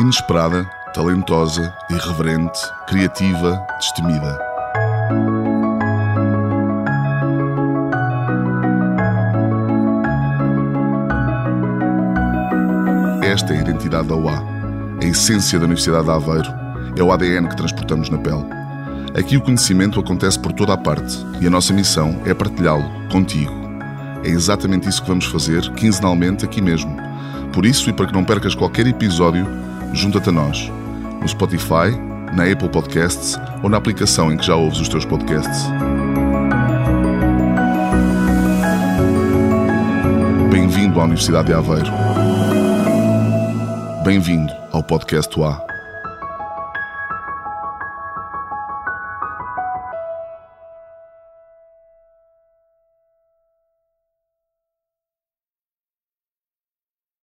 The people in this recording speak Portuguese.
Inesperada, talentosa, irreverente, criativa, destemida. Esta é a identidade da UA, a essência da Universidade de Aveiro. É o ADN que transportamos na pele. Aqui o conhecimento acontece por toda a parte e a nossa missão é partilhá-lo contigo. É exatamente isso que vamos fazer quinzenalmente aqui mesmo. Por isso, e para que não percas qualquer episódio, junta-te a nós no Spotify, na Apple Podcasts ou na aplicação em que já ouves os teus podcasts. Bem-vindo à Universidade de Aveiro. Bem-vindo ao Podcast UA.